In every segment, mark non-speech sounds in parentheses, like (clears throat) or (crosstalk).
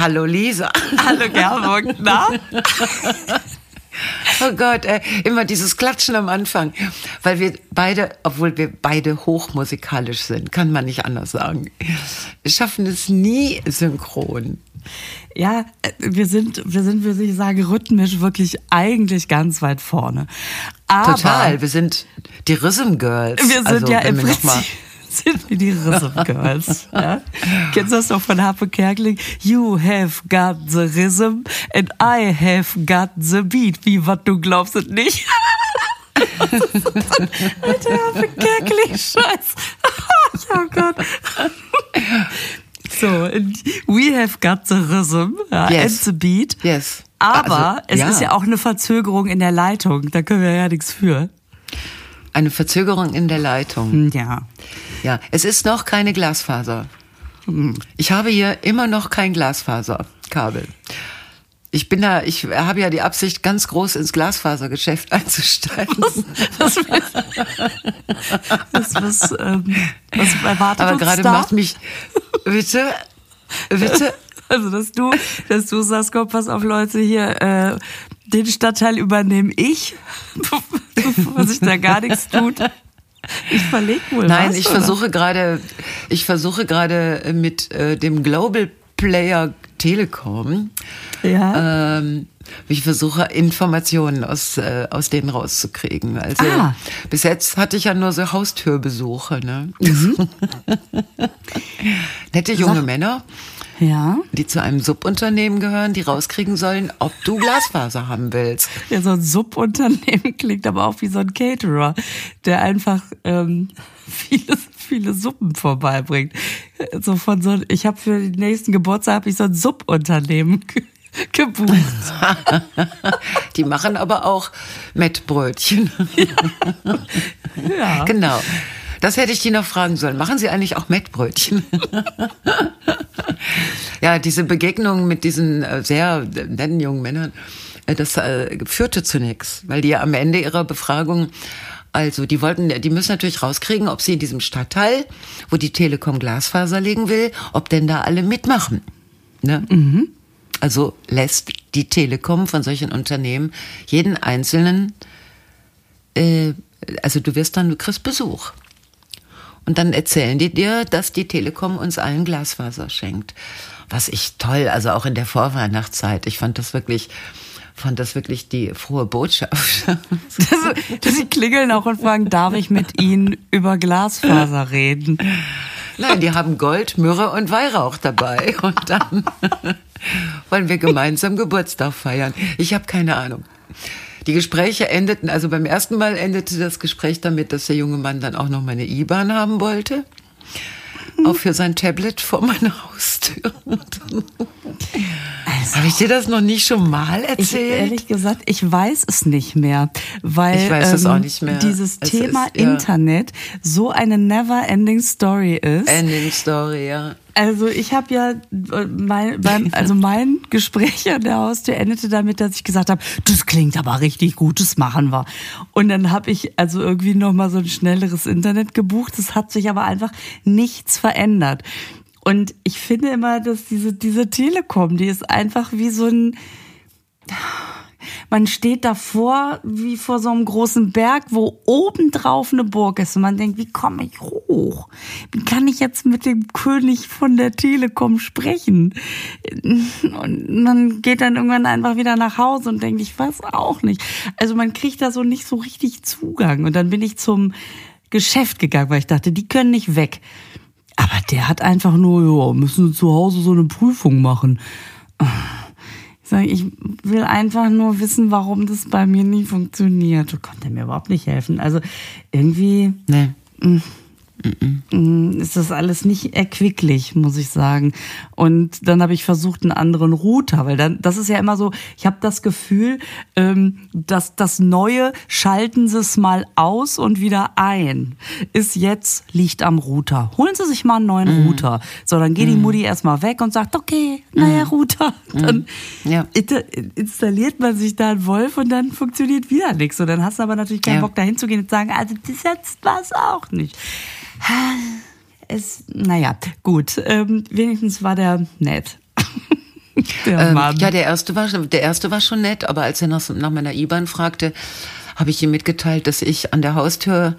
Hallo Lisa. (laughs) Hallo Gerburg, na? (laughs) Oh Gott, ey, immer dieses Klatschen am Anfang. Weil wir beide, obwohl wir beide hochmusikalisch sind, kann man nicht anders sagen, schaffen es nie synchron. Ja, wir sind, wir sind, würde ich sagen, rhythmisch wirklich eigentlich ganz weit vorne. Aber Total, wir sind die Rhythm Girls. Wir sind also, ja im wir noch mal- Prinzip sind wir die Rhythm Girls. ja? Kennst du das noch von Harpe Kerkeling? You have got the rhythm and I have got the beat. Wie, was du glaubst es nicht? (laughs) Alter, Harpe Kerkeling, Scheiß. (laughs) oh Gott. So, we have got the rhythm ja, Yes. and the beat. Yes. Aber Also, es ja. ist ja auch eine Verzögerung in der Leitung. Da können wir ja nichts für. Eine Verzögerung in der Leitung. Ja. Ja, es ist noch keine Glasfaser. Ich habe hier immer noch kein Glasfaserkabel. Ich bin da, ich habe ja die Absicht, ganz groß ins Glasfasergeschäft (laughs) einzusteigen. Was, was, was, ähm, was erwartet Aber gerade macht mich, bitte, bitte, Also, dass du, dass du sagst, komm, pass auf, Leute, hier, äh, den Stadtteil übernehme ich, (laughs) bevor sich da gar nichts tut. Ich verleg wohl Nein, was, ich oder? versuche gerade, ich versuche gerade mit äh, dem Global Player Telekom, Ja. ähm, ich versuche Informationen aus, äh, aus denen rauszukriegen. Also Ah. bis jetzt hatte ich ja nur so Haustürbesuche, ne? (laughs) Nette junge Sag- Männer, ja. die zu einem Subunternehmen gehören, die rauskriegen sollen, ob du Glasfaser haben willst. Ja, so ein Subunternehmen (laughs) klingt aber auch wie so ein Caterer, der einfach ähm, viele, viele Suppen vorbeibringt. So von so, ich habe für den nächsten Geburtstag hab ich so ein Subunternehmen (laughs) ge- gebucht. (laughs) Die machen aber auch Mettbrötchen. Ja. Genau. Das hätte ich die noch fragen sollen. Machen Sie eigentlich auch Mettbrötchen? (laughs) ja, diese Begegnung mit diesen äh, sehr netten jungen Männern, äh, das äh, führte zu nichts, weil die ja am Ende ihrer Befragung, also die wollten, die müssen natürlich rauskriegen, ob sie in diesem Stadtteil, wo die Telekom Glasfaser legen will, ob denn da alle mitmachen. Ne? Also lässt die Telekom von solchen Unternehmen jeden einzelnen äh, also du wirst dann, du kriegst Besuch. Und dann erzählen die dir, dass die Telekom uns allen Glasfaser schenkt. Was ich toll, also auch in der Vorweihnachtszeit. Ich fand das wirklich, fand das wirklich die frohe Botschaft. (laughs) dass, sie klingeln auch und fragen, darf ich mit Ihnen über Glasfaser reden? Nein, die haben Gold, Myrrhe und Weihrauch dabei. Und dann (laughs) wollen wir gemeinsam Geburtstag feiern. Ich habe keine Ahnung. Die Gespräche endeten, also beim ersten Mal endete das Gespräch damit, dass der junge Mann dann auch noch meine IBAN haben wollte. Auch für sein Tablet vor meiner Haustür. Habe ich dir das noch nicht schon mal Ich, erzählt? ehrlich gesagt, ich weiß es nicht mehr, weil Ich auch nicht mehr. dieses Es Thema ist, ja. Internet so eine never-ending Story ist. Ending Story, ja. Also ich habe ja äh, mein, beim, (laughs) also mein Gespräch an der Haustür endete damit, dass ich gesagt habe, das klingt aber richtig gut, das machen wir. Und dann habe ich also irgendwie noch mal so ein schnelleres Internet gebucht. Es hat sich aber einfach nichts verändert. Und ich finde immer, dass diese diese Telekom, die ist einfach wie so ein man steht davor wie vor so einem großen Berg, wo obendrauf eine Burg ist. Und man denkt, wie komme ich hoch? Wie kann ich jetzt mit dem König von der Telekom sprechen? Und man geht dann irgendwann einfach wieder nach Hause und denkt, ich weiß auch nicht. Also man kriegt da so nicht so richtig Zugang. Und dann bin ich zum Geschäft gegangen, weil ich dachte, die können nicht weg. Aber der hat einfach nur, ja, müssen zu Hause so eine Prüfung machen. Ich ich will einfach nur wissen, warum das bei mir nie funktioniert. Da konnte er mir überhaupt nicht helfen. Also irgendwie Nee. mm, ist das alles nicht erquicklich, muss ich sagen. Und dann habe ich versucht, einen anderen Router, weil dann, das ist ja immer so, ich habe das Gefühl, ähm, dass das Neue schalten sie es mal aus und wieder ein. Ist jetzt, liegt am Router. Holen Sie sich mal einen neuen Router. So, dann geht die Mutti erstmal weg und sagt, okay, neuer Router. Dann Ja. inter- installiert man sich da einen Wolf und dann funktioniert wieder nichts. Und dann hast du aber natürlich keinen Ja. Bock, da hinzugehen und zu sagen, also das jetzt war's auch nicht. Es, naja, gut. Ähm, wenigstens war der nett. (laughs) Der ähm, ja, der erste war der erste war schon nett, aber als er nach, nach meiner IBAN fragte, habe ich ihm mitgeteilt, dass ich an der Haustür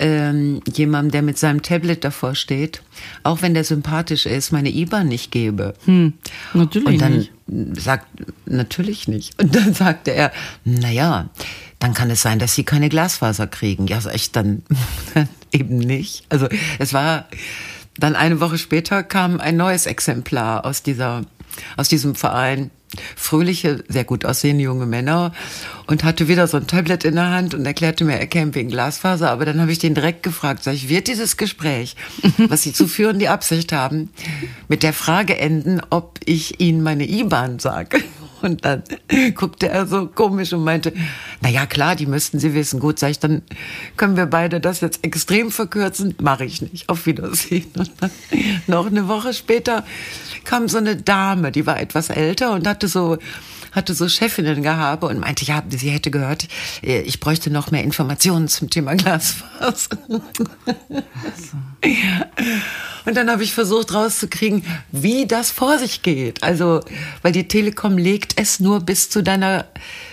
ähm, jemandem, der mit seinem Tablet davor steht, auch wenn der sympathisch ist, meine IBAN nicht gebe. Hm, natürlich Und dann nicht. sagt, natürlich nicht. Und dann sagte er, na ja, dann kann es sein, dass sie keine Glasfaser kriegen. Ja, sag ich dann (laughs) eben nicht. Also es war dann eine Woche später kam ein neues Exemplar aus dieser aus diesem Verein fröhliche, sehr gut aussehende junge Männer und hatte wieder so ein Tablet in der Hand und erklärte mir, er käme wegen Glasfaser. Aber dann habe ich den direkt gefragt, sag ich, wird dieses Gespräch, (laughs) was Sie zu führen die Absicht haben, mit der Frage enden, ob ich Ihnen meine IBAN sage? Und dann guckte er so komisch und meinte, na ja, klar, die müssten Sie wissen. Gut, sag ich, dann können wir beide das jetzt extrem verkürzen. Mache ich nicht. Auf Wiedersehen. (laughs) Und dann noch eine Woche später kam so eine Dame, die war etwas älter und hatte so hatte so Chefinnen gehabt und meinte, ja, sie hätte gehört, ich bräuchte noch mehr Informationen zum Thema Glasfaser. Und dann habe ich versucht rauszukriegen, wie das vor sich geht. Also, weil die Telekom legt es nur bis zu deiner,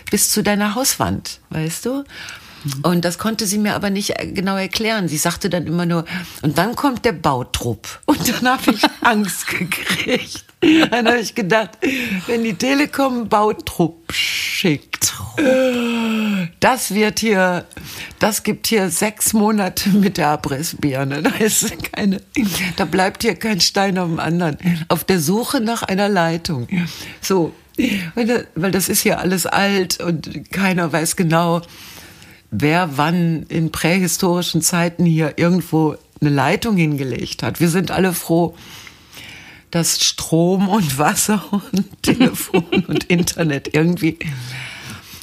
bis zu deiner Hauswand, weißt du? Und das konnte sie mir aber nicht genau erklären. Sie sagte dann immer nur, und dann kommt der Bautrupp. (laughs) Und dann habe ich Angst gekriegt. Dann habe ich gedacht, wenn die Telekom Bautrupp schickt, das wird hier, das gibt hier sechs Monate mit der Abrissbirne. Da ist keine, da bleibt hier kein Stein auf dem anderen. Auf der Suche nach einer Leitung. So, weil das ist hier alles alt und keiner weiß genau, wer wann in prähistorischen Zeiten hier irgendwo eine Leitung hingelegt hat. Wir sind alle froh, dass Strom und Wasser (laughs) und Telefon (laughs) und Internet irgendwie.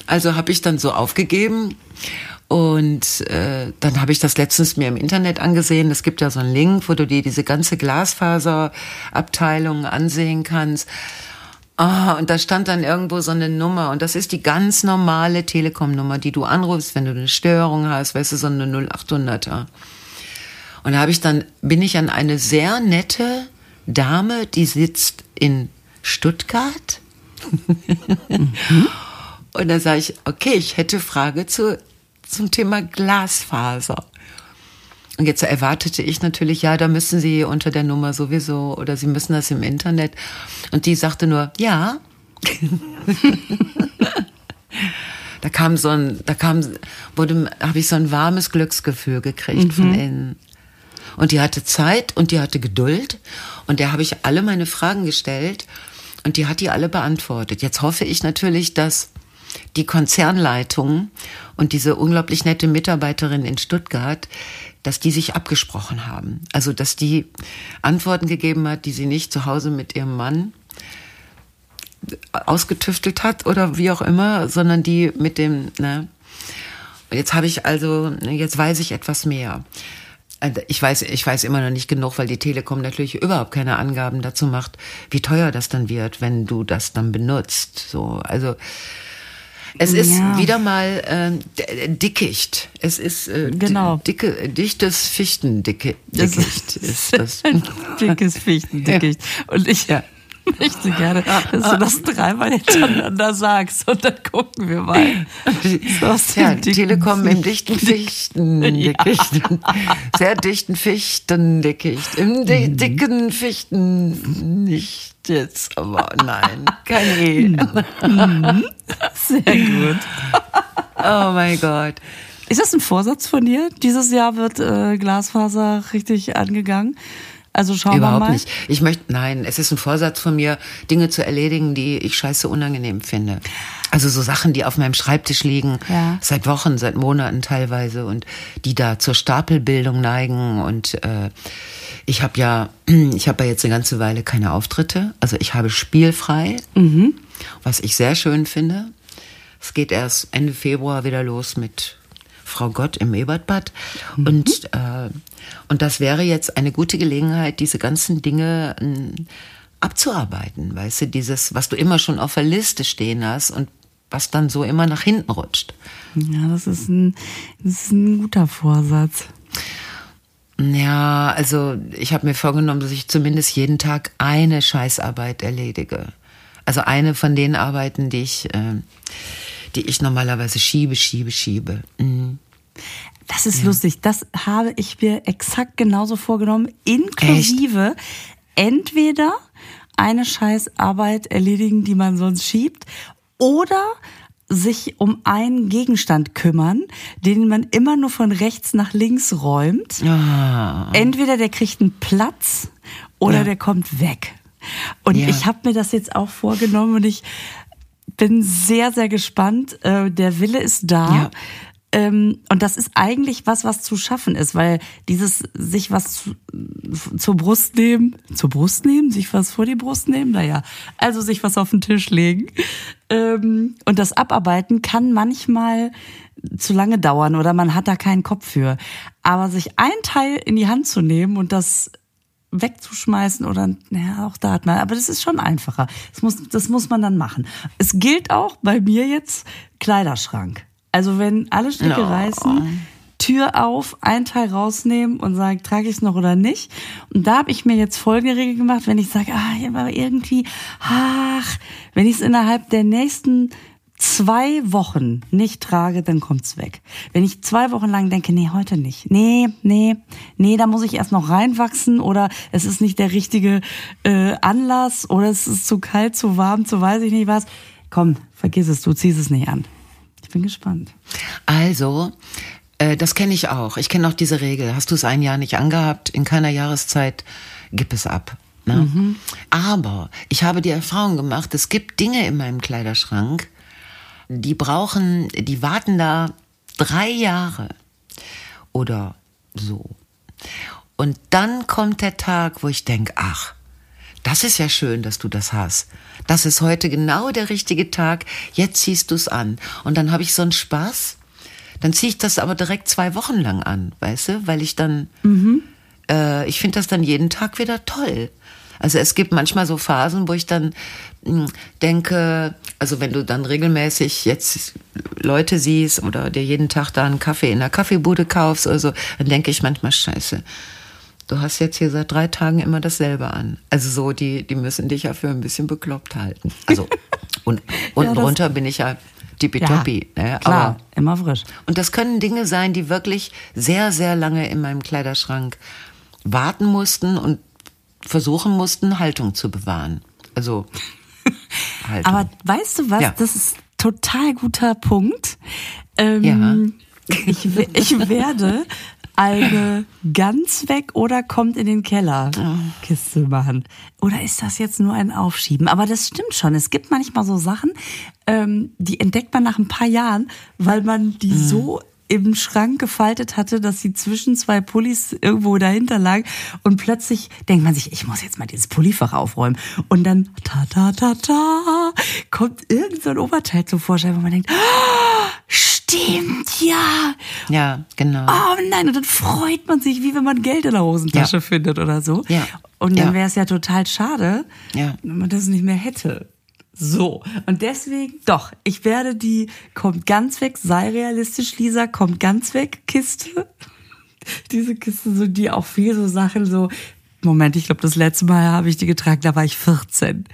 Also habe ich dann so aufgegeben und äh, dann habe ich das letztens mir im Internet angesehen. Es gibt ja so einen Link, wo du dir diese ganze Glasfaserabteilung ansehen kannst. Ah, und da stand dann irgendwo so eine Nummer und das ist die ganz normale Telekom-Nummer, die du anrufst, wenn du eine Störung hast, weißt du, so eine 0800er. Und da habe ich dann, bin ich an eine sehr nette Dame, die sitzt in Stuttgart. mhm. Und dann sage ich, okay, ich hätte Frage zu, zum Thema Glasfaser. Und jetzt erwartete ich natürlich, ja, da müssen Sie unter der Nummer sowieso oder Sie müssen das im Internet. Und die sagte nur, ja. (laughs) da kam so ein, da kam, wurde, habe ich so ein warmes Glücksgefühl gekriegt mhm. von innen. Und die hatte Zeit und die hatte Geduld. Und der habe ich alle meine Fragen gestellt und die hat die alle beantwortet. Jetzt hoffe ich natürlich, dass die Konzernleitung und diese unglaublich nette Mitarbeiterin in Stuttgart, dass die sich abgesprochen haben. Also, dass die Antworten gegeben hat, die sie nicht zu Hause mit ihrem Mann ausgetüftelt hat oder wie auch immer, sondern die mit dem, ne. Jetzt habe ich also, jetzt weiß ich etwas mehr. Also, ich weiß, ich weiß immer noch nicht genug, weil die Telekom natürlich überhaupt keine Angaben dazu macht, wie teuer das dann wird, wenn du das dann benutzt. So, also es ist ja. wieder mal äh, Dickicht. Es ist äh, genau. dicke, dichtes Fichtendickicht. ist das. (laughs) Dickes Fichtendickicht. (laughs) Und ich ja. (laughs) möchte gerne, dass du das dreimal hintereinander sagst und dann gucken wir mal. (laughs) So ja, Telekom im dichten Fichtendickicht. (laughs) Ja. Sehr dichten Fichtendickicht. Im di mhm. dicken Fichten nicht jetzt, aber nein, kein E. Mhm. Sehr gut. Oh mein Gott. Ist das ein Vorsatz von dir? Dieses Jahr wird äh, Glasfaser richtig angegangen. Also schauen Überhaupt wir mal. nicht. Ich möchte, nein, es ist ein Vorsatz von mir, Dinge zu erledigen, die ich scheiße unangenehm finde. Also so Sachen, die auf meinem Schreibtisch liegen, ja. seit Wochen, seit Monaten teilweise und die da zur Stapelbildung neigen und äh, ich habe ja, (clears throat) ich habe ja jetzt eine ganze Weile keine Auftritte. Also ich habe spielfrei, mhm. was ich sehr schön finde. Es geht erst Ende Februar wieder los mit Frau Gott im Ebertbad. Mhm. Und, äh, und das wäre jetzt eine gute Gelegenheit, diese ganzen Dinge äh, abzuarbeiten. Weißt du, dieses, was du immer schon auf der Liste stehen hast und was dann so immer nach hinten rutscht. Ja, das ist ein, das ist ein guter Vorsatz. Ja, also ich habe mir vorgenommen, dass ich zumindest jeden Tag eine Scheißarbeit erledige. Also eine von den Arbeiten, die ich, äh, die ich normalerweise schiebe, schiebe, schiebe. Mhm. Das ist ja. lustig. Das habe ich mir exakt genauso vorgenommen, inklusive Echt? entweder eine Scheißarbeit erledigen, die man sonst schiebt, oder sich um einen Gegenstand kümmern, den man immer nur von rechts nach links räumt. Ah. Entweder der kriegt einen Platz oder ja. der kommt weg. Und ja. ich habe mir das jetzt auch vorgenommen und ich bin sehr, sehr gespannt. Äh, der Wille ist da. Ja. Ähm, und das ist eigentlich was, was zu schaffen ist, weil dieses sich was zu, zur Brust nehmen, zur Brust nehmen, sich was vor die Brust nehmen, naja, also sich was auf den Tisch legen ähm, und das abarbeiten kann manchmal zu lange dauern oder man hat da keinen Kopf für. Aber sich ein Teil in die Hand zu nehmen und das wegzuschmeißen oder ja, auch da hat man, aber das ist schon einfacher. Das muss, das muss man dann machen. Es gilt auch bei mir jetzt Kleiderschrank. Also wenn alle Stricke no. reißen, Tür auf, ein Teil rausnehmen und sagen, trage ich es noch oder nicht. Und da habe ich mir jetzt folgende Regel gemacht, wenn ich sage, ah, aber irgendwie, ach, wenn ich es innerhalb der nächsten zwei Wochen nicht trage, dann kommt's weg. Wenn ich zwei Wochen lang denke, nee, heute nicht. Nee, nee, nee, da muss ich erst noch reinwachsen oder es ist nicht der richtige äh, Anlass oder es ist zu kalt, zu warm, zu weiß ich nicht was. Komm, vergiss es, du ziehst es nicht an. Ich bin gespannt. Also, äh, das kenne ich auch. Ich kenne auch diese Regel. Hast du es ein Jahr nicht angehabt, in keiner Jahreszeit, gib es ab. Ne? Mhm. Aber ich habe die Erfahrung gemacht, es gibt Dinge in meinem Kleiderschrank, die brauchen, die warten da drei Jahre oder so. Und dann kommt der Tag, wo ich denke, ach, das ist ja schön, dass du das hast. Das ist heute genau der richtige Tag. Jetzt ziehst du es an. Und dann habe ich so einen Spaß. Dann ziehe ich das aber direkt zwei Wochen lang an, weißt du, weil ich dann, mhm. äh, ich finde das dann jeden Tag wieder toll. Also es gibt manchmal so Phasen, wo ich dann mh, hm, denke, also wenn du dann regelmäßig jetzt Leute siehst oder dir jeden Tag da einen Kaffee in der Kaffeebude kaufst oder so, dann denke ich manchmal, scheiße, du hast jetzt hier seit drei Tagen immer dasselbe an. Also so, die, die müssen dich ja für ein bisschen bekloppt halten. Also (laughs) und unten ja, runter bin ich ja tippitoppi. Ja, ne? klar, Aber, immer frisch. Und das können Dinge sein, die wirklich sehr, sehr lange in meinem Kleiderschrank warten mussten und versuchen mussten, Haltung zu bewahren. Also (laughs) Haltung. Aber weißt du was? Ja. Das ist total guter Punkt. Ähm, ja. (laughs) ich, ich werde eine ganz weg oder kommt in den Keller Kiste machen. Oder ist das jetzt nur ein Aufschieben? Aber das stimmt schon. Es gibt manchmal so Sachen, ähm, die entdeckt man nach ein paar Jahren, weil man die mhm. so im Schrank gefaltet hatte, dass sie zwischen zwei Pullis irgendwo dahinter lag und plötzlich denkt man sich, ich muss jetzt mal dieses Pullifach aufräumen und dann ta ta ta ta kommt irgend so Oberteil zum Vorschein, wo man denkt, oh, stimmt, ja. Ja, genau. Oh nein, und dann freut man sich, wie wenn man Geld in der Hosentasche ja. findet oder so. Ja. Und dann ja. wäre es ja total schade, ja. wenn man das nicht mehr hätte. So, und deswegen, doch, ich werde die kommt ganz weg, sei realistisch, Lisa, kommt ganz weg, Kiste. (laughs) Diese Kiste, so die auch viel so Sachen so, Moment, ich glaube, das letzte Mal habe ich die getragen, da war ich 14.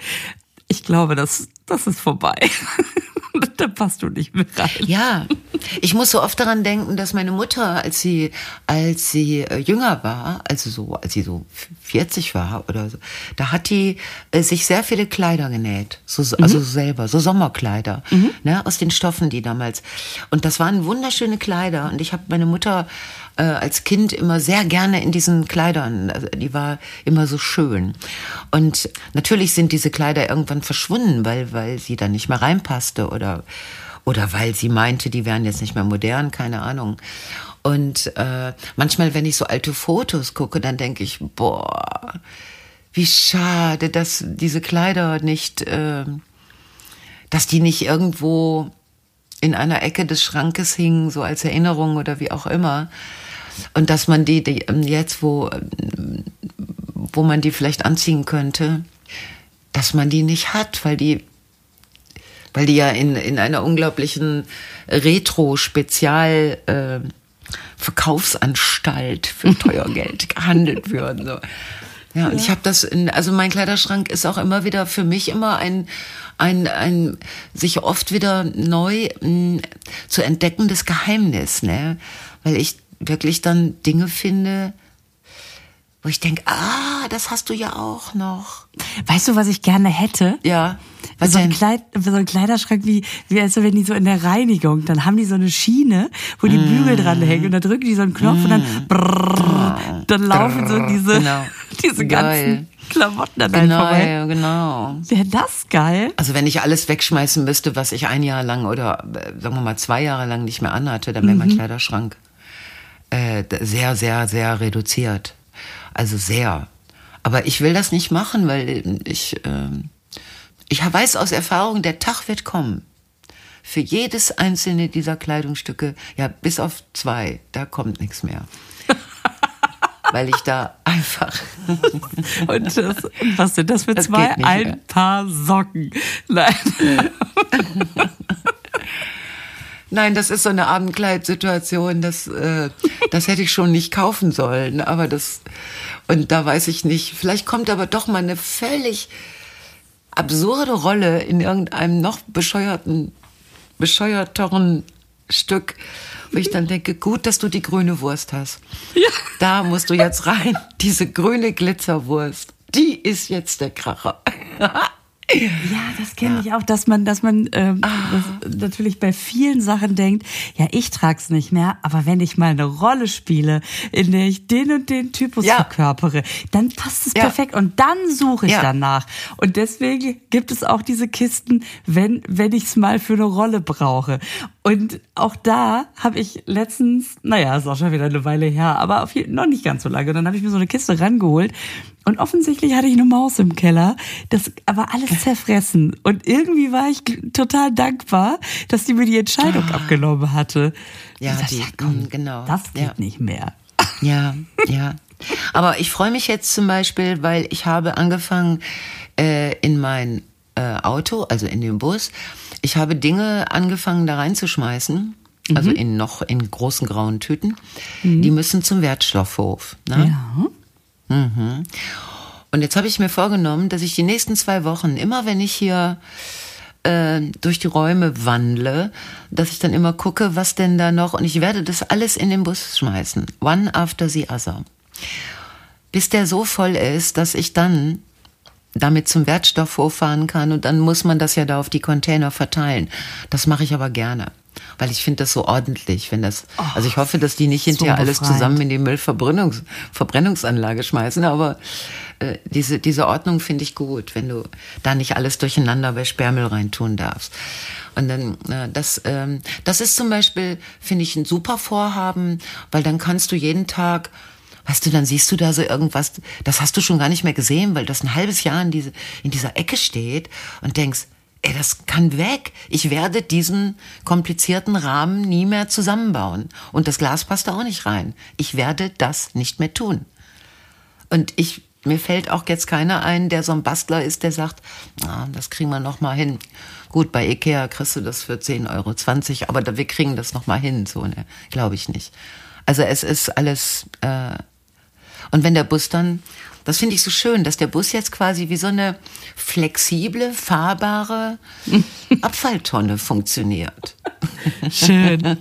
Ich glaube, das, das ist vorbei. (laughs) da passt du nicht mehr rein. Ja, ich muss so oft daran denken, dass meine Mutter, als sie, als sie äh, jünger war, also so, als sie so 40 war oder so, da hat die äh, sich sehr viele Kleider genäht, so, also mhm. selber, so Sommerkleider, mhm. ne, aus den Stoffen, die damals. Und das waren wunderschöne Kleider. Und ich habe meine Mutter äh, als Kind immer sehr gerne in diesen Kleidern. Also die war immer so schön. Und natürlich sind diese Kleider irgendwann verschwunden, weil, weil sie da nicht mehr reinpasste oder, oder weil sie meinte, die wären jetzt nicht mehr modern, keine Ahnung. Und äh, manchmal, wenn ich so alte Fotos gucke, dann denke ich, boah, wie schade, dass diese Kleider nicht, äh, dass die nicht irgendwo in einer Ecke des Schrankes hingen, so als Erinnerung oder wie auch immer. Und dass man die, die ähm, jetzt, wo, ähm, wo man die vielleicht anziehen könnte, dass man die nicht hat, weil die, weil die ja in, in einer unglaublichen Retro-Spezial- äh, Verkaufsanstalt für (laughs) teuer Geld gehandelt würden. So. Ja, und ich habe das in, also mein Kleiderschrank ist auch immer wieder für mich immer ein, ein, ein sich oft wieder neu mh, zu entdeckendes Geheimnis, ne? Weil ich wirklich dann Dinge finde, wo ich denke, ah, das hast du ja auch noch. Weißt du, was ich gerne hätte? Ja. Was so ein, denn? Kleid, so ein Kleiderschrank wie, wie also wenn die so in der Reinigung, dann haben die so eine Schiene, wo die Bügel dran hängen und da drücken die so einen Knopf und dann brrrr, dann laufen so diese, Genau. (laughs) diese Geil. Klamotten dann halt vorbei. Genau, genau. Wäre das geil? Also wenn ich alles wegschmeißen müsste, was ich ein Jahr lang oder äh, sagen wir mal zwei Jahre lang nicht mehr anhatte, dann wäre mein Kleiderschrank äh, sehr, sehr, sehr reduziert. Also sehr. Aber ich will das nicht machen, weil ich, ähm, ich weiß aus Erfahrung, der Tag wird kommen. Für jedes einzelne dieser Kleidungsstücke, ja, bis auf zwei, da kommt nichts mehr. Weil ich da einfach (laughs) Und, das, was sind das für Das zwei? nicht. Ein paar Socken. Nein. Nein, das ist so eine Abendkleidsituation, das, äh, das hätte ich schon nicht kaufen sollen. Aber das, und da weiß ich nicht, vielleicht kommt aber doch mal eine völlig absurde Rolle in irgendeinem noch bescheuerten, bescheuerteren Stück, wo ich dann denke, gut, dass du die grüne Wurst hast. Ja. Da musst du jetzt rein, diese grüne Glitzerwurst. Die ist jetzt der Kracher. Ja, das kenne ich auch, dass man, dass man ähm, Ah. das natürlich bei vielen Sachen denkt, ja, ich trag's nicht mehr, aber wenn ich mal eine Rolle spiele, in der ich den und den Typus Ja. verkörpere, dann passt es Ja. perfekt und dann suche ich Ja. danach. Und deswegen gibt es auch diese Kisten, wenn wenn ich's mal für eine Rolle brauche. Und auch da habe ich letztens, naja, ist auch schon wieder eine Weile her, aber auf noch nicht ganz so lange. Und dann habe ich mir so eine Kiste rangeholt und offensichtlich hatte ich eine Maus im Keller, das aber alles zerfressen. Und irgendwie war ich total dankbar, dass die mir die Entscheidung abgenommen hatte. Ah. Ja, dachte, die- mm, genau. Das geht Ja. nicht mehr. Ja, (laughs) ja. Aber ich freue mich jetzt zum Beispiel, weil ich habe angefangen äh, in mein äh, Auto, also in den Bus, ich habe Dinge angefangen da reinzuschmeißen, also in noch in großen grauen Tüten. Die müssen zum Wertstoffhof. Ne? Ja. Und jetzt habe ich mir vorgenommen, dass ich die nächsten zwei Wochen, immer wenn ich hier äh, durch die Räume wandle, dass ich dann immer gucke, was denn da noch, und ich werde das alles in den Bus schmeißen. One after the other. Bis der so voll ist, dass ich dann damit zum Wertstoffhof fahren kann und dann muss man das ja da auf die Container verteilen. Das mache ich aber gerne. Weil ich finde das so ordentlich, wenn das, also ich hoffe, dass die nicht hinterher alles befreiend. zusammen in die Müllverbrennungs, Verbrennungsanlage schmeißen, aber äh, diese, diese Ordnung finde ich gut, wenn du da nicht alles durcheinander bei Sperrmüll reintun darfst. Und dann, äh, das, ähm, das ist zum Beispiel, finde ich, ein super Vorhaben, weil dann kannst du jeden Tag Weißt du, dann siehst du da so irgendwas, das hast du schon gar nicht mehr gesehen, weil das ein halbes Jahr in, diese, in dieser Ecke steht und denkst, ey, das kann weg. Ich werde diesen komplizierten Rahmen nie mehr zusammenbauen. Und das Glas passt da auch nicht rein. Ich werde das nicht mehr tun. Und ich, mir fällt auch jetzt keiner ein, der so ein Bastler ist, der sagt, ah, das kriegen wir noch mal hin. Gut, bei Ikea kriegst du das für 10,20 Euro, aber wir kriegen das noch mal hin, so, ne? Glaube ich nicht. Also es ist alles, äh, und wenn der Bus dann, das finde ich so schön, dass der Bus jetzt quasi wie so eine flexible, fahrbare (laughs) Abfalltonne funktioniert. Schön. (laughs)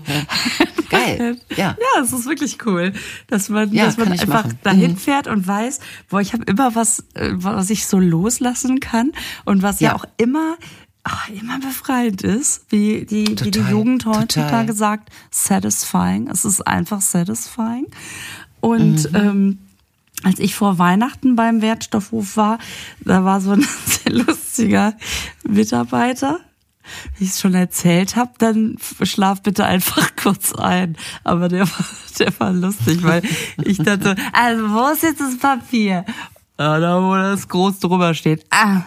Geil. Ja. Ja, es ist wirklich cool, dass man, Ja, dass man einfach machen. dahin Mhm. fährt und weiß, boah, ich habe immer was, äh, was ich so loslassen kann und was ja, Ja. auch immer ach, immer befreiend ist, wie die, wie die Total, Jugend total. heutzutage sagt, satisfying. Es ist einfach satisfying. Und Mhm. ähm, als ich vor Weihnachten beim Wertstoffhof war, da war so ein (laughs) sehr lustiger Mitarbeiter. Wie ich es schon erzählt habe, dann schlaf bitte einfach (laughs) kurz ein. Aber der war, (laughs) der war lustig, weil ich dachte, also wo ist jetzt das Papier? Ja, da wo das groß drüber steht. Ah,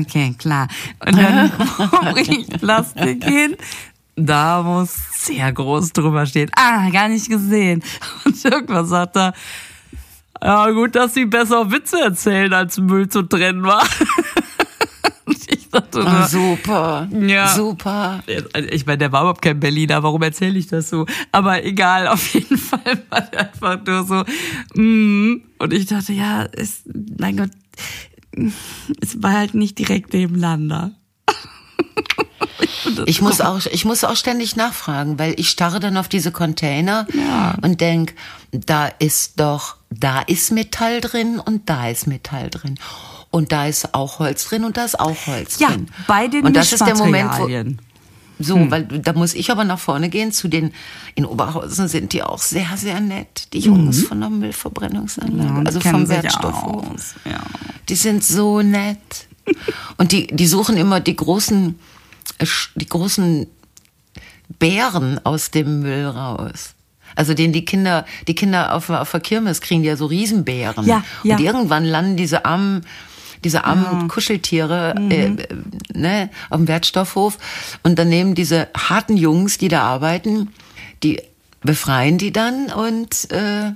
okay, klar. Und dann wo bringe ich Plastik hin? Da muss sehr groß drüber stehen. Ah, gar nicht gesehen. Und irgendwann sagt er, ja gut, dass sie besser Witze erzählen, als Müll zu trennen war. (laughs) Ich dachte? Ah, super. Ja. Super. Ich meine, der war überhaupt kein Berliner, warum erzähle ich das so? Aber egal, (laughs) auf jeden Fall war der einfach nur so. Mm. Und ich dachte, ja, ist, mein Gott, es war halt nicht direkt nebeneinander. (laughs) Ich muss auch, ich muss auch ständig nachfragen, weil ich starre dann auf diese Container Ja. und denk, da ist doch, da ist Metall drin und da ist Metall drin. Und da ist auch Holz drin und da ist auch Holz Ja, drin. bei den und das ist der Moment, wo, so, Hm. weil da muss ich aber nach vorne gehen zu den, in Oberhausen sind die auch sehr, sehr nett, die Jungs von der Müllverbrennungsanlage, Mhm. Ja, also vom Wertstoffhof. aus, Ja. Die sind so nett. Und die, die suchen immer die großen, äh, die großen Bären aus dem Müll raus. Also den die Kinder, die Kinder auf, auf der Kirmes kriegen die ja so Riesenbären. Ja, ja. Und irgendwann landen diese armen, diese armen Kuscheltiere Mhm. äh, äh, ne, auf dem Wertstoffhof. Und dann nehmen diese harten Jungs, die da arbeiten, die befreien die dann und äh,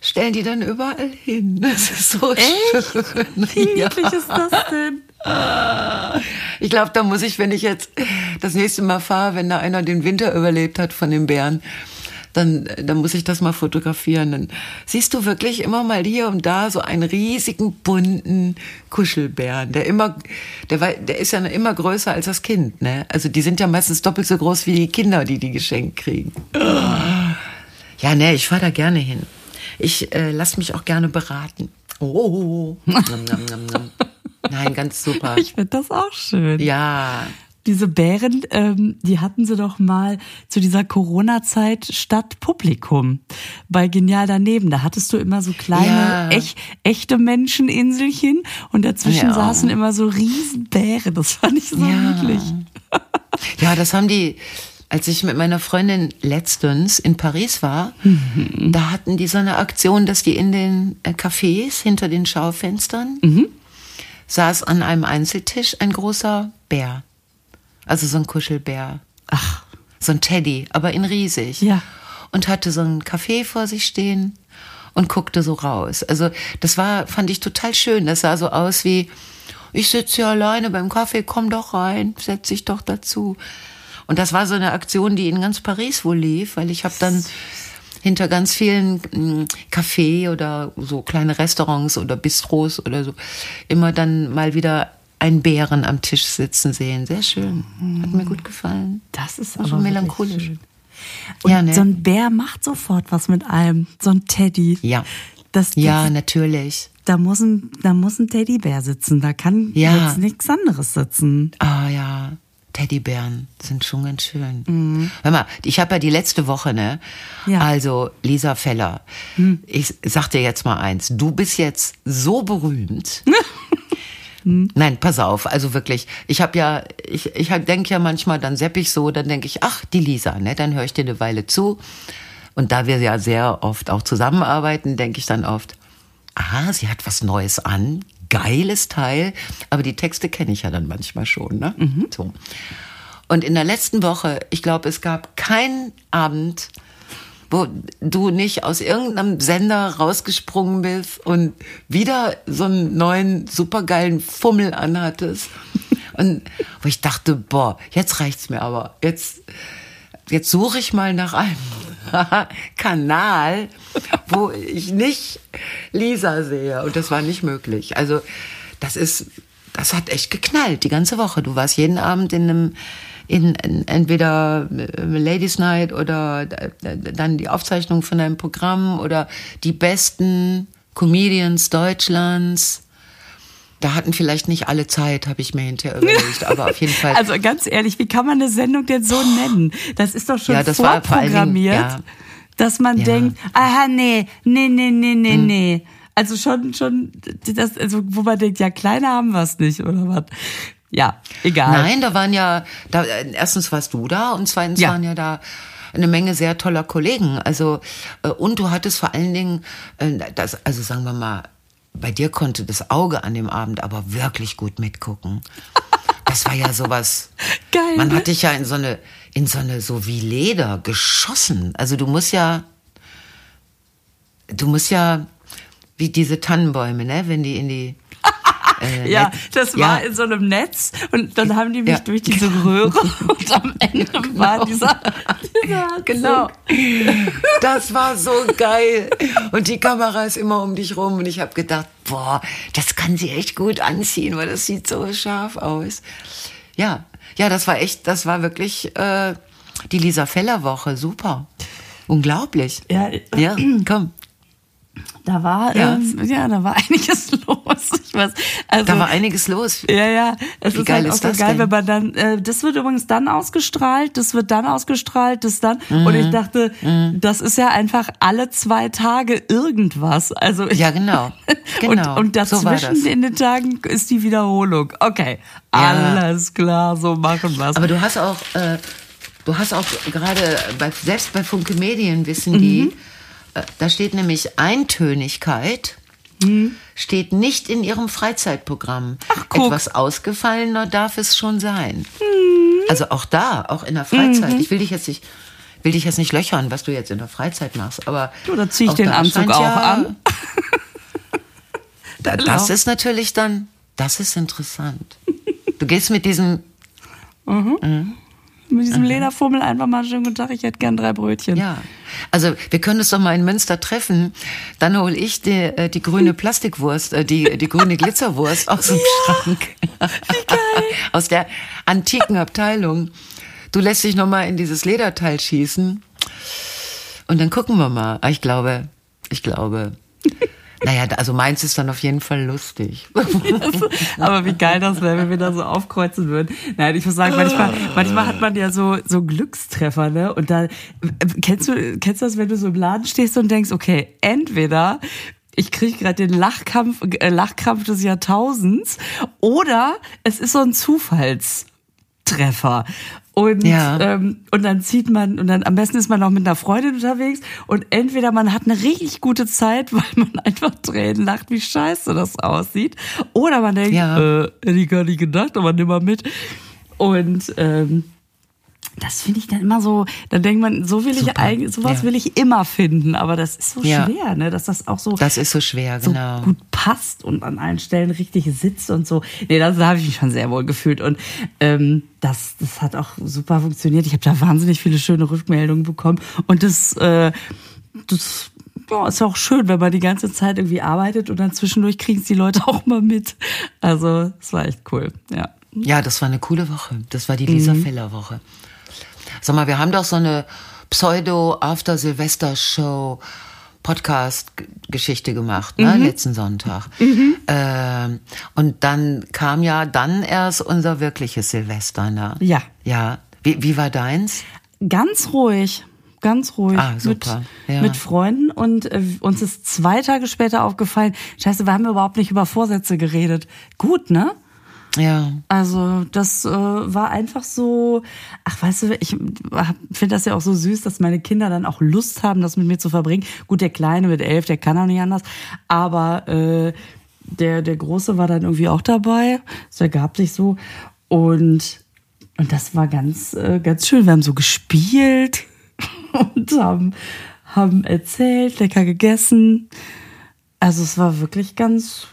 stellen die dann überall hin. (laughs) Das ist so schön. Wie niedlich ist das denn? Ich glaube, da muss ich, wenn ich jetzt das nächste Mal fahre, wenn da einer den Winter überlebt hat von den Bären, dann, dann muss ich das mal fotografieren. Dann siehst du wirklich immer mal hier und da so einen riesigen bunten Kuschelbären, der immer, der, war, der ist ja immer größer als das Kind, ne? Also die sind ja meistens doppelt so groß wie die Kinder, die die geschenkt kriegen. Ja, ne, ich fahre da gerne hin. Ich äh, lass mich auch gerne beraten. Oh, nom, nom, nom, nom. Nein, ganz super. Ich finde das auch schön. Ja, Diese Bären, ähm, die hatten sie doch mal zu dieser Corona-Zeit statt Publikum bei Genial daneben. Da hattest du immer so kleine, Ja. echt, echte Menscheninselchen und dazwischen Ja. saßen immer so Riesenbären. Das fand ich so Ja. niedlich. Ja, das haben die, als ich mit meiner Freundin letztens in Paris war, da hatten die so eine Aktion, dass die in den äh, Cafés hinter den Schaufenstern saß an einem Einzeltisch ein großer Bär. Also so ein Kuschelbär. Ach, So ein Teddy, aber in riesig. Ja. Und hatte so einen Kaffee vor sich stehen und guckte so raus. Also das war, fand ich total schön. Das sah so aus wie, ich sitze hier alleine beim Kaffee, komm doch rein, setz dich doch dazu. Und das war so eine Aktion, die in ganz Paris wohl lief, weil ich habe dann hinter ganz vielen mm, Café oder so kleine Restaurants oder Bistros oder so immer dann mal wieder einen Bären am Tisch sitzen sehen. Sehr schön. Hat mir gut gefallen. das ist aber schon melancholisch. Und Ja, ne? so ein Bär macht sofort was mit einem. So ein Teddy. Ja. Das, Ja, das, natürlich. da muss ein, da muss ein Teddybär sitzen. Da kann Ja. jetzt nichts anderes sitzen. Ah ja, Teddybären sind schon ganz schön. Hör mal, ich habe ja die letzte Woche, ne? Ja. Also Lisa Feller, ich sag dir jetzt mal eins, du bist jetzt so berühmt. (laughs) Nein, pass auf, also wirklich, ich habe ja, ich, ich denke ja manchmal, dann sepp ich so, dann denke ich, ach, die Lisa, ne, dann höre ich dir eine Weile zu. Und da wir ja sehr oft auch zusammenarbeiten, denke ich dann oft, ah, sie hat was Neues an, geiles Teil, aber die Texte kenne ich ja dann manchmal schon, ne? So. Und in der letzten Woche, ich glaube, es gab keinen Abend, wo du nicht aus irgendeinem Sender rausgesprungen bist und wieder so einen neuen supergeilen Fummel anhattest. Und wo ich dachte, boah, jetzt reicht's mir aber. Jetzt, jetzt suche ich mal nach einem (laughs) Kanal, wo ich nicht Lisa sehe. Und das war nicht möglich. Also, das ist, das hat echt geknallt, die ganze Woche. Du warst jeden Abend in einem, in, in entweder äh, Ladies Night oder äh, dann die Aufzeichnung von einem Programm oder die besten Comedians Deutschlands. Da hatten vielleicht nicht alle Zeit, habe ich mir hinterher überlegt, aber auf jeden Fall. (laughs) Also ganz ehrlich, wie kann man eine Sendung denn so nennen? Das ist doch schon Ja, das war vor Dingen, vorprogrammiert, ja. dass man Ja. denkt, aha, nee, nee, nee, nee, nee, Hm. nee. Also schon, schon, das, also wo man denkt, ja, kleine haben wir es nicht, oder was? Ja, egal. Nein, da waren ja, da, äh, erstens warst du da und zweitens Ja. waren ja da eine Menge sehr toller Kollegen. Also, äh, und du hattest vor allen Dingen, äh, das, also sagen wir mal, bei dir konnte das Auge an dem Abend aber wirklich gut mitgucken. Das war ja sowas. (laughs) Geil, Man ne? hat dich ja in so eine, in so eine, so wie Leder geschossen. Also du musst ja, du musst ja, wie diese Tannenbäume, ne, wenn die in die, äh, ja, das Ja. war in so einem Netz und dann haben die mich Ja. durch diese Röhre (laughs) und am Ende war dieser, dieser (laughs) Genau. Das war so geil. Und die Kamera ist immer um dich rum. Und ich habe gedacht, boah, das kann sie echt gut anziehen, weil das sieht so scharf aus. Ja, ja, das war echt, das war wirklich äh, die Lisa Feller Woche. Super. Unglaublich. Ja, Ja, komm. Da war, Ja. Ähm, ja, da war (laughs) einiges los. Ich weiß, also, Da war einiges los. Ja, ja. Es Wie ist geil halt auch ist so das geil, denn? wenn man dann, äh, das wird übrigens dann ausgestrahlt, das wird dann ausgestrahlt, das dann. Und Mhm. ich dachte, das ist ja einfach alle zwei Tage irgendwas. Also ich, Ja, genau. (laughs) Genau. Und, und So dazwischen das. in den Tagen ist die Wiederholung. Okay, Ja. alles klar, so machen wir's. Aber du hast auch, äh, du hast auch gerade, bei, selbst bei Funke Medien wissen die, Mhm. Äh, da steht nämlich Eintönigkeit, Mhm. steht nicht in ihrem Freizeitprogramm. guck. Etwas ausgefallener darf es schon sein. Mhm. Also auch da, auch in der Freizeit. Ich will dich jetzt nicht, will dich jetzt nicht löchern, was du jetzt in der Freizeit machst, aber Du, da zieh ich den Anzug auch ja, an. (laughs) Da, das ist natürlich dann, das ist interessant. Du gehst mit diesem Mit diesem Lederfummel einfach mal schönen guten Tag, ich hätte gern drei Brötchen. Ja, also wir können uns doch mal in Münster treffen. Dann hole ich die, äh, die grüne Plastikwurst, äh, die, die grüne Glitzerwurst aus dem (laughs) Schrank. Wie geil. (laughs) Aus der antiken Abteilung. Du lässt dich noch mal in dieses Lederteil schießen. Und dann gucken wir mal. Ah, Ich glaube, ich glaube. Naja, also meins ist dann auf jeden Fall lustig. (laughs) Aber wie geil das wäre, wenn wir da so aufkreuzen würden. Nein, ich muss sagen, manchmal, manchmal hat man ja so, so Glückstreffer, ne? Und da, kennst du, kennst du das, wenn du so im Laden stehst und denkst, okay, entweder ich kriege gerade den Lachkampf, äh, Lachkrampf des Jahrtausends oder es ist so ein Zufallstreffer. Und, Ja. ähm, und dann zieht man, und dann am besten ist man auch mit einer Freundin unterwegs und entweder man hat eine richtig gute Zeit, (laughs) weil man einfach Tränen lacht, wie scheiße das aussieht, oder man denkt, Ja. äh, hätte ich gar nicht gedacht, aber nimm mal mit. Und ähm, das finde ich dann immer so, da denkt man, so will ich Super. eigentlich, sowas Ja. will ich immer finden, aber das ist so Ja. schwer, ne, dass das auch so, Das ist so schwer, so genau. gut passt und an allen Stellen richtig sitzt und so. Nee, da da habe ich mich schon sehr wohl gefühlt und ähm, das, das hat auch super funktioniert. Ich habe da wahnsinnig viele schöne Rückmeldungen bekommen und das, äh, das ja, ist ja auch schön, wenn man die ganze Zeit irgendwie arbeitet und dann zwischendurch kriegen es die Leute (laughs) auch mal mit. Also, es war echt cool, ja. Ja, das war eine coole Woche. Das war die Lisa Feller Woche. Sag mal, wir haben doch so eine Pseudo-After-Silvester-Show Podcast-Geschichte gemacht, ne, letzten Sonntag. Ähm, und dann kam ja dann erst unser wirkliches Silvester, ne? Ja. Ja. Wie, wie war deins? Ganz ruhig. Ganz ruhig. Ah, super. Mit, Ja. mit Freunden und äh, uns ist zwei Tage später aufgefallen, scheiße, wir haben überhaupt nicht über Vorsätze geredet. Gut, ne? Ja. Also das äh, war einfach so, ach weißt du, ich finde das ja auch so süß, dass meine Kinder dann auch Lust haben, das mit mir zu verbringen. Gut, der Kleine mit elf, der kann auch nicht anders, aber äh, der, der Große war dann irgendwie auch dabei. Es ergab sich so und, und das war ganz, äh, ganz schön. Wir haben so gespielt (laughs) und haben, haben erzählt, lecker gegessen. Also es war wirklich ganz,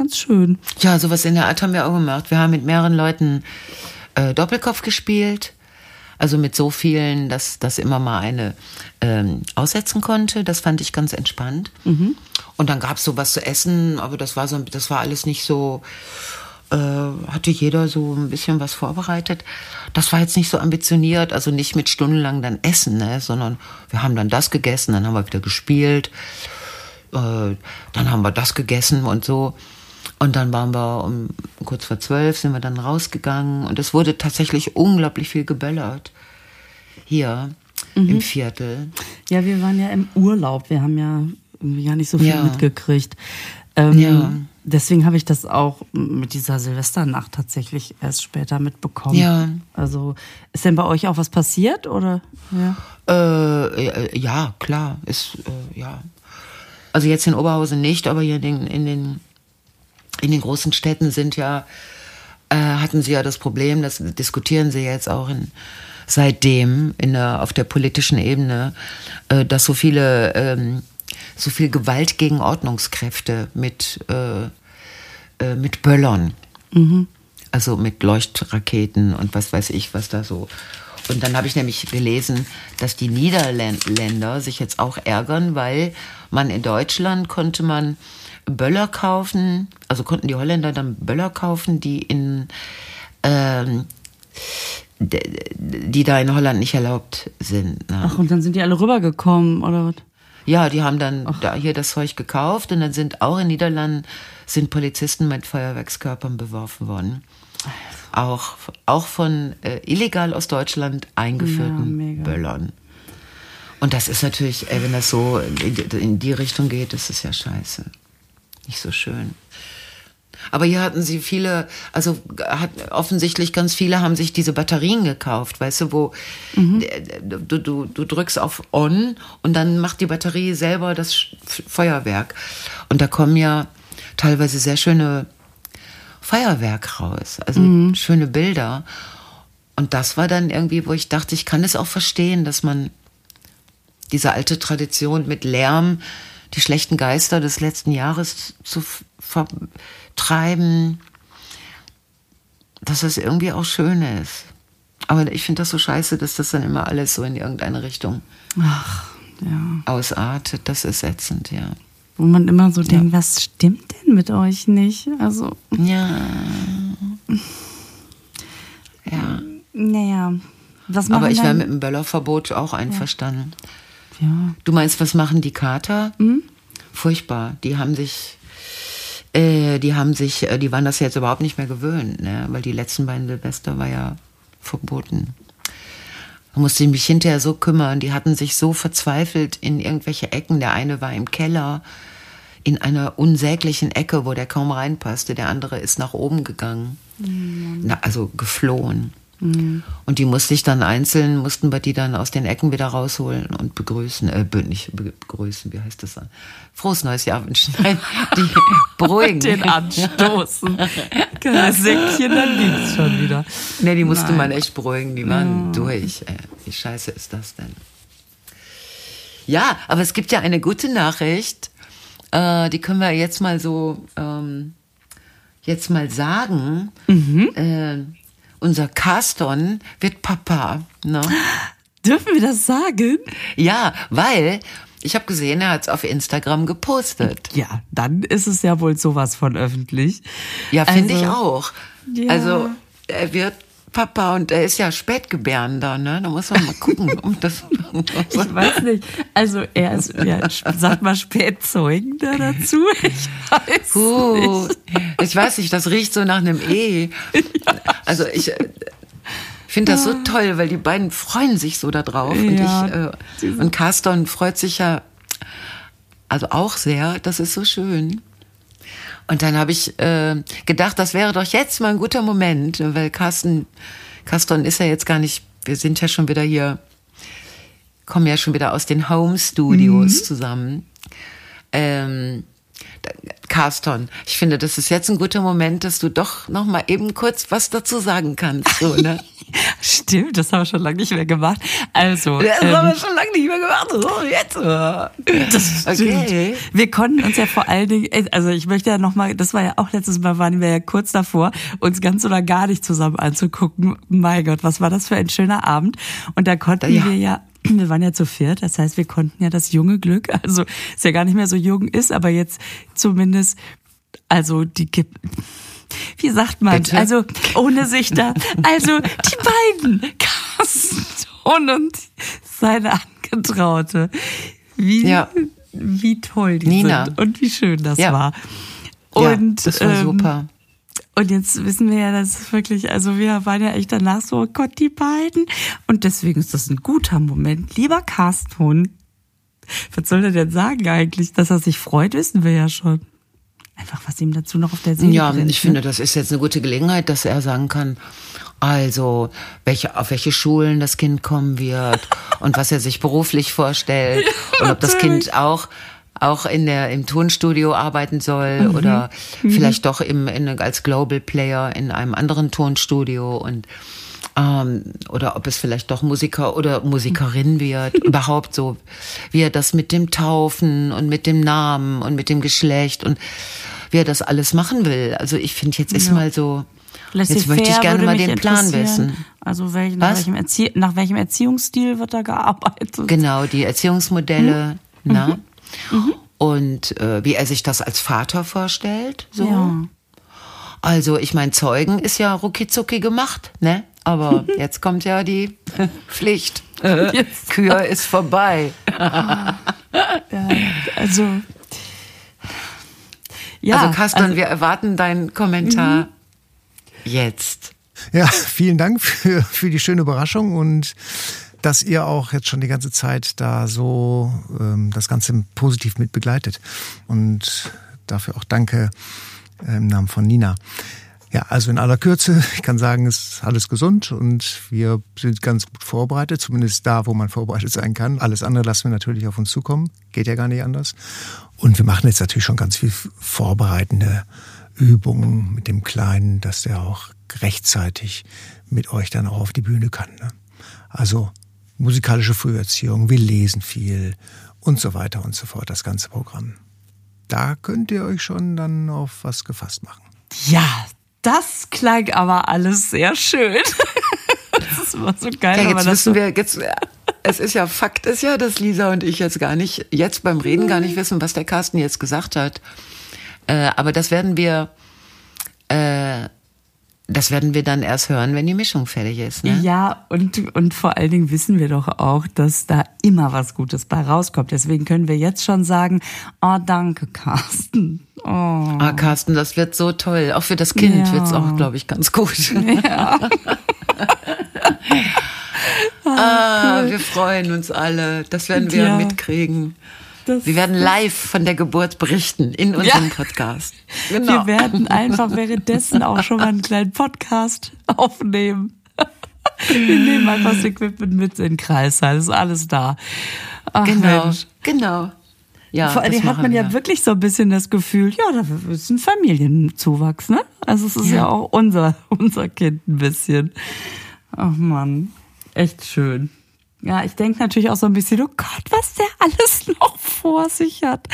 ganz schön. Ja, sowas in der Art haben wir auch gemacht. Wir haben mit mehreren Leuten äh, Doppelkopf gespielt. Also mit so vielen, dass das immer mal eine ähm, aussetzen konnte. Das fand ich ganz entspannt. Und dann gab's so was zu essen, aber das war so, das war alles nicht so, äh, hatte jeder so ein bisschen was vorbereitet. Das war jetzt nicht so ambitioniert, also nicht mit stundenlang dann Essen, ne, sondern wir haben dann das gegessen, dann haben wir wieder gespielt, äh, dann haben wir das gegessen und so. Und dann waren wir um kurz vor zwölf sind wir dann rausgegangen und es wurde tatsächlich unglaublich viel geböllert. Hier im Viertel. Ja, wir waren ja im Urlaub. Wir haben ja irgendwie gar nicht so viel Ja. mitgekriegt. Ähm, Ja. Deswegen habe ich das auch mit dieser Silvesternacht tatsächlich erst später mitbekommen. Ja. Also ist denn bei euch auch was passiert oder? Ja. Äh, ja, klar, ist äh, ja. Also jetzt in Oberhausen nicht, aber hier in den, in den, in den großen Städten sind ja, äh, hatten sie ja das Problem, das diskutieren sie jetzt auch in, seitdem in der, auf der politischen Ebene, äh, dass so viele, ähm, so viel Gewalt gegen Ordnungskräfte mit, äh, äh, mit Böllern. Also mit Leuchtraketen und was weiß ich, was da so. Und dann habe ich nämlich gelesen, dass die Niederländer sich jetzt auch ärgern, weil man in Deutschland konnte man Böller kaufen, also konnten die Holländer dann Böller kaufen, die in ähm, die da in Holland nicht erlaubt sind. Ne? Ach, und dann sind die alle rübergekommen, oder was? Ja, die haben dann da hier das Zeug gekauft und dann sind auch in Niederlanden sind Polizisten mit Feuerwerkskörpern beworfen worden. Auch, auch von äh, illegal aus Deutschland eingeführten Ja. Böllern. Und das ist natürlich, ey, wenn das so in, in die Richtung geht, ist es ja scheiße. Nicht so schön. Aber hier hatten sie viele, also hat, offensichtlich ganz viele haben sich diese Batterien gekauft, weißt du, wo du, du, du drückst auf On und dann macht die Batterie selber das Feuerwerk. Und da kommen ja teilweise sehr schöne Feuerwerk raus, also schöne Bilder. Und das war dann irgendwie, wo ich dachte, ich kann es auch verstehen, dass man diese alte Tradition mit Lärm, die schlechten Geister des letzten Jahres zu vertreiben, dass das irgendwie auch schön ist. Aber ich finde das so scheiße, dass das dann immer alles so in irgendeine Richtung Ach, ja. ausartet. Das ist ätzend, ja. Wo man immer so denkt, was stimmt denn mit euch nicht? Also, Ja. Ja. naja. Was Aber ich wäre mit dem Böllerverbot auch einverstanden. Ja. Du meinst, was machen die Kater? Hm? Furchtbar. Die haben sich, äh, die haben sich, äh, die waren das jetzt überhaupt nicht mehr gewöhnt, ne? weil die letzten beiden Silvester war ja verboten. Da musste ich mich hinterher so kümmern. Die hatten sich so verzweifelt in irgendwelche Ecken. Der eine war im Keller in einer unsäglichen Ecke, wo der kaum reinpasste. Der andere ist nach oben gegangen. Na, also geflohen. Und die musste ich dann einzeln, mussten wir die dann aus den Ecken wieder rausholen und begrüßen, äh, nicht be- begrüßen, wie heißt das dann? Frohes neues Jahr wünschen. Nein, die (laughs) beruhigen. Den anstoßen. (laughs) Kleines Säckchen, dann ging's schon wieder. Nee, die musste Nein. man echt beruhigen, die waren durch. Ey, wie scheiße ist das denn? Ja, aber es gibt ja eine gute Nachricht, äh, die können wir jetzt mal so ähm, jetzt mal sagen. Äh, unser Carston wird Papa. Ne? Dürfen wir das sagen? Ja, weil ich habe gesehen, er hat es auf Instagram gepostet. Ja, dann ist es ja wohl sowas von öffentlich. Ja, finde Also, ich auch. ja. Also er wird Papa und er ist ja Spätgebärender, ne? Da muss man mal gucken, (laughs) ob das. Ich weiß nicht. Also er ist, ja, sagt mal Spätzeugender dazu. (laughs) Ich weiß Puh, nicht. ich weiß nicht, das riecht so nach einem E. Also ich äh, finde das so toll, weil die beiden freuen sich so darauf. Und, Ja, ich, äh, und Carston freut sich ja also auch sehr. Das ist so schön. Und dann habe ich äh, gedacht, das wäre doch jetzt mal ein guter Moment, weil Carsten, Carston ist ja jetzt gar nicht, wir sind ja schon wieder hier, kommen ja schon wieder aus den Home Studios zusammen. Ähm, Carston, ich finde, das ist jetzt ein guter Moment, dass du doch noch mal eben kurz was dazu sagen kannst. So, ne? (laughs) Stimmt, das haben wir schon lange nicht mehr gemacht. Also, Das ähm, haben wir schon lange nicht mehr gemacht. So, jetzt. (laughs) Das Okay. stimmt. Wir konnten uns ja vor allen Dingen, also ich möchte ja nochmal, das war ja auch letztes Mal, waren wir ja kurz davor, uns ganz oder gar nicht zusammen anzugucken. Mein Gott, was war das für ein schöner Abend. Und da konnten Ja. wir ja, (clears throat) wir waren ja zu viert, das heißt, wir konnten ja das junge Glück, also ist ja gar nicht mehr so jung ist, aber jetzt zumindest, also die gibt, wie sagt man, Bitte? also ohne sich da, also die beiden, (laughs) Carsten und seine Angetraute, wie, Ja. wie toll die Nina. sind und wie schön das Ja. war. Ja, Und, das war ähm, super. Und jetzt wissen wir ja, dass es wirklich, also wir waren ja echt danach so, oh Gott, die beiden. Und deswegen ist das ein guter Moment. Lieber Carsten, was soll er denn sagen eigentlich? Dass er sich freut, wissen wir ja schon. Einfach, was ihm dazu noch auf der Seele Ja, brennt, ich ne? finde, das ist jetzt eine gute Gelegenheit, dass er sagen kann, also welche, auf welche Schulen das Kind kommen wird und was er sich beruflich vorstellt (laughs) und ob das Kind auch auch in der im Tonstudio arbeiten soll Mhm. oder vielleicht doch im in, als Global Player in einem anderen Tonstudio und ähm, oder ob es vielleicht doch Musiker oder Musikerin wird, (laughs) überhaupt so, wie er das mit dem Taufen und mit dem Namen und mit dem Geschlecht und wie er das alles machen will. Also ich finde, jetzt ist Ja. mal so, jetzt Laissez-faire möchte ich gerne mal den Plan wissen. Also welch, nach, welchem Erzie nach welchem Erziehungsstil wird da gearbeitet? Genau, die Erziehungsmodelle, Mhm. Na? Und äh, wie er sich das als Vater vorstellt. So. Ja. Also, ich meine, Zeugen ist ja ruckizucki gemacht, ne? Aber (laughs) jetzt kommt ja die (laughs) Pflicht. Jetzt. Kür ist vorbei. (laughs) Also ja, also, Kaston, also- wir erwarten deinen Kommentar jetzt. Ja, vielen Dank für, für die schöne Überraschung und dass ihr auch jetzt schon die ganze Zeit da so ähm, das Ganze positiv mit begleitet. Und dafür auch danke äh, im Namen von Nina. Ja, also in aller Kürze, (laughs) ich kann sagen, es ist alles gesund und wir sind ganz gut vorbereitet, zumindest da, wo man vorbereitet sein kann. Alles andere lassen wir natürlich auf uns zukommen, geht ja gar nicht anders. Und wir machen jetzt natürlich schon ganz viel vorbereitende Übungen mit dem Kleinen, dass der auch rechtzeitig mit euch dann auch auf die Bühne kann. Ne? Also musikalische Früherziehung, wir lesen viel und so weiter und so fort, das ganze Programm. Da könnt ihr euch schon dann auf was gefasst machen. ja, das klang aber alles sehr schön. (laughs) das ist immer so geil, Ja, jetzt wissen wir, jetzt, es ist ja, Fakt ist ja, dass Lisa und ich jetzt gar nicht, jetzt beim Reden gar nicht wissen, was der Carsten jetzt gesagt hat. Äh, aber das werden wir, äh, das werden wir dann erst hören, wenn die Mischung fertig ist. Ne? Ja, und, und vor allen Dingen wissen wir doch auch, dass da immer was Gutes bei rauskommt. Deswegen können wir jetzt schon sagen, oh, danke, Carsten. Oh. Ah, Carsten, das wird so toll. Auch für das Kind Ja. wird's auch, glaube ich, ganz gut. (laughs) (laughs) ah, wir freuen uns alle. Das werden wir Ja. mitkriegen. Das- Wir werden live von der Geburt berichten in unserem Ja. Podcast. (laughs) Wir werden einfach währenddessen auch schon mal einen kleinen Podcast aufnehmen. (laughs) Wir nehmen einfach das Equipment mit in den Kreissaal. ist alles da. Ach, Genau, Mensch. genau. Ja, Vor allem das hat man machen ja wir. wirklich so ein bisschen das Gefühl, ja, da ist ein Familienzuwachs, ne? Also es ist ja, Ja. auch unser, (laughs) unser Kind ein bisschen. Ach man, echt schön. Ja, ich denke natürlich auch so ein bisschen, oh Gott, was der alles (laughs) noch vor sich hat.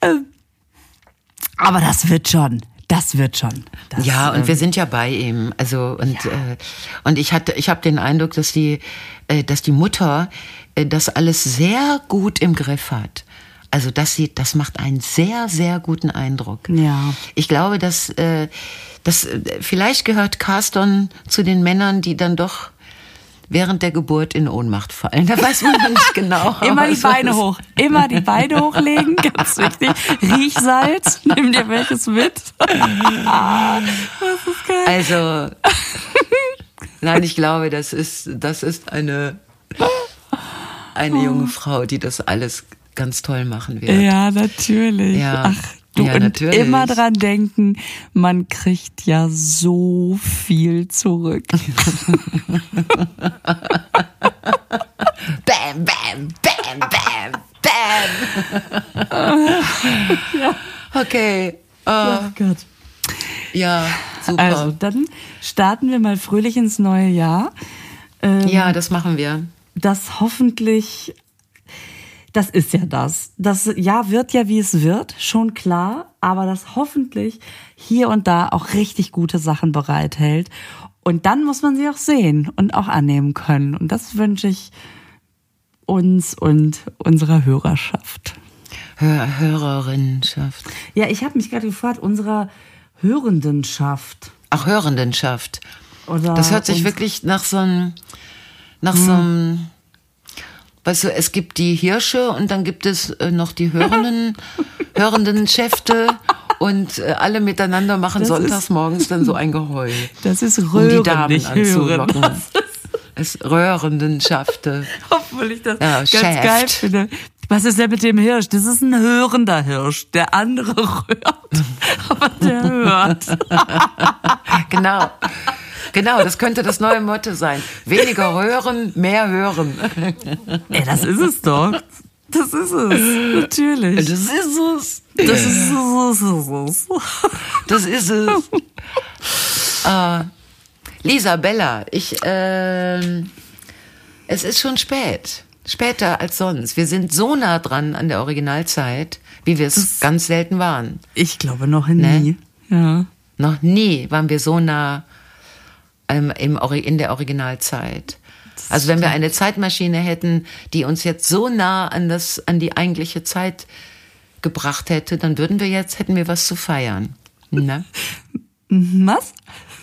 Ähm, aber das wird schon. Das wird schon. Das, Ja, und ähm, wir sind ja bei ihm. Also und äh, und ich hatte, ich habe den Eindruck, dass die, äh, dass die Mutter äh, das alles sehr gut im Griff hat. Also das sieht, das macht einen sehr, sehr guten Eindruck. Ja. Ich glaube, dass, äh, dass äh, vielleicht gehört Carston zu den Männern, die dann doch während der Geburt in Ohnmacht fallen. Da weiß man noch nicht genau. (laughs) Immer die Beine hoch. Immer die Beine hochlegen, (laughs) ganz wichtig. Riechsalz, nimm dir welches mit. (laughs) Das ist geil. Also, nein, ich glaube, das ist, das ist eine, eine junge Frau, die das alles ganz toll machen wird. Ja, natürlich. Ja. Ach, du Ja, und natürlich. immer dran denken, man kriegt ja so viel zurück. (laughs) Bam, bam, bam, bam, bam. (laughs) Okay. Oh Gott. Ja, super. Also, dann starten wir mal fröhlich ins neue Jahr. Ähm, ja, das machen wir. das hoffentlich, das ist ja das. Das Jahr wird ja, wie es wird, schon klar, aber das hoffentlich hier und da auch richtig gute Sachen bereithält. Und dann muss man sie auch sehen und auch annehmen können. Und das wünsche ich uns und unserer Hörerschaft. Hör Hörerinnenschaft. Ja, ich habe mich gerade gefragt, unserer Hörendenschaft. Ach, Hörendenschaft. Oder Das hört sich wirklich nach so einem, nach so einem, weißt du, es gibt die Hirsche und dann gibt es äh, noch die Hörenden, (laughs) hörenden Schäfte und äh, alle miteinander machen Das sonntags morgens dann so ein Geheul. Das ist um Röhren, die Damen nicht Hören. anzulocken. Es röhrenden Schafte. Obwohl ich das Ja, ganz Schäft. geil finde. Was ist denn mit dem Hirsch? Das ist ein hörender Hirsch. Der andere (laughs) rührt, aber der hört. (laughs) Genau. Genau, das könnte das neue Motto sein. Weniger röhren, mehr hören. Ey, das ist es doch. Das ist es. Natürlich. Das ist es. Das ist es. Das ist es. äh, Lisa, Bella, ich, ähm, es ist schon spät. Später als sonst. Wir sind so nah dran an der Originalzeit, wie wir es ganz selten waren. Ich glaube noch nie. Ne? Ja. Noch nie waren wir so nah ähm, im, in der Originalzeit. Also wenn wir eine Zeitmaschine hätten, die uns jetzt so nah an das, an die eigentliche Zeit gebracht hätte, dann würden wir jetzt, hätten wir was zu feiern. Ne? (laughs) Was?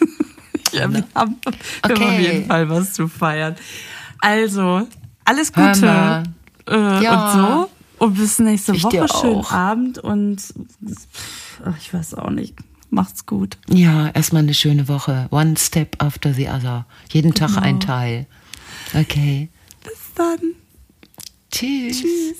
(laughs) ja, wir haben, wir haben Okay. auf jeden Fall was zu feiern. Also, alles Gute äh, Ja. und so. Und bis nächste Ich Woche. Schönen. Abend und ach, ich weiß auch nicht. Macht's gut. Ja, erstmal eine schöne Woche. One step after the other. Jeden Tag ein Teil. Okay. Bis dann. Tschüss. Tschüss.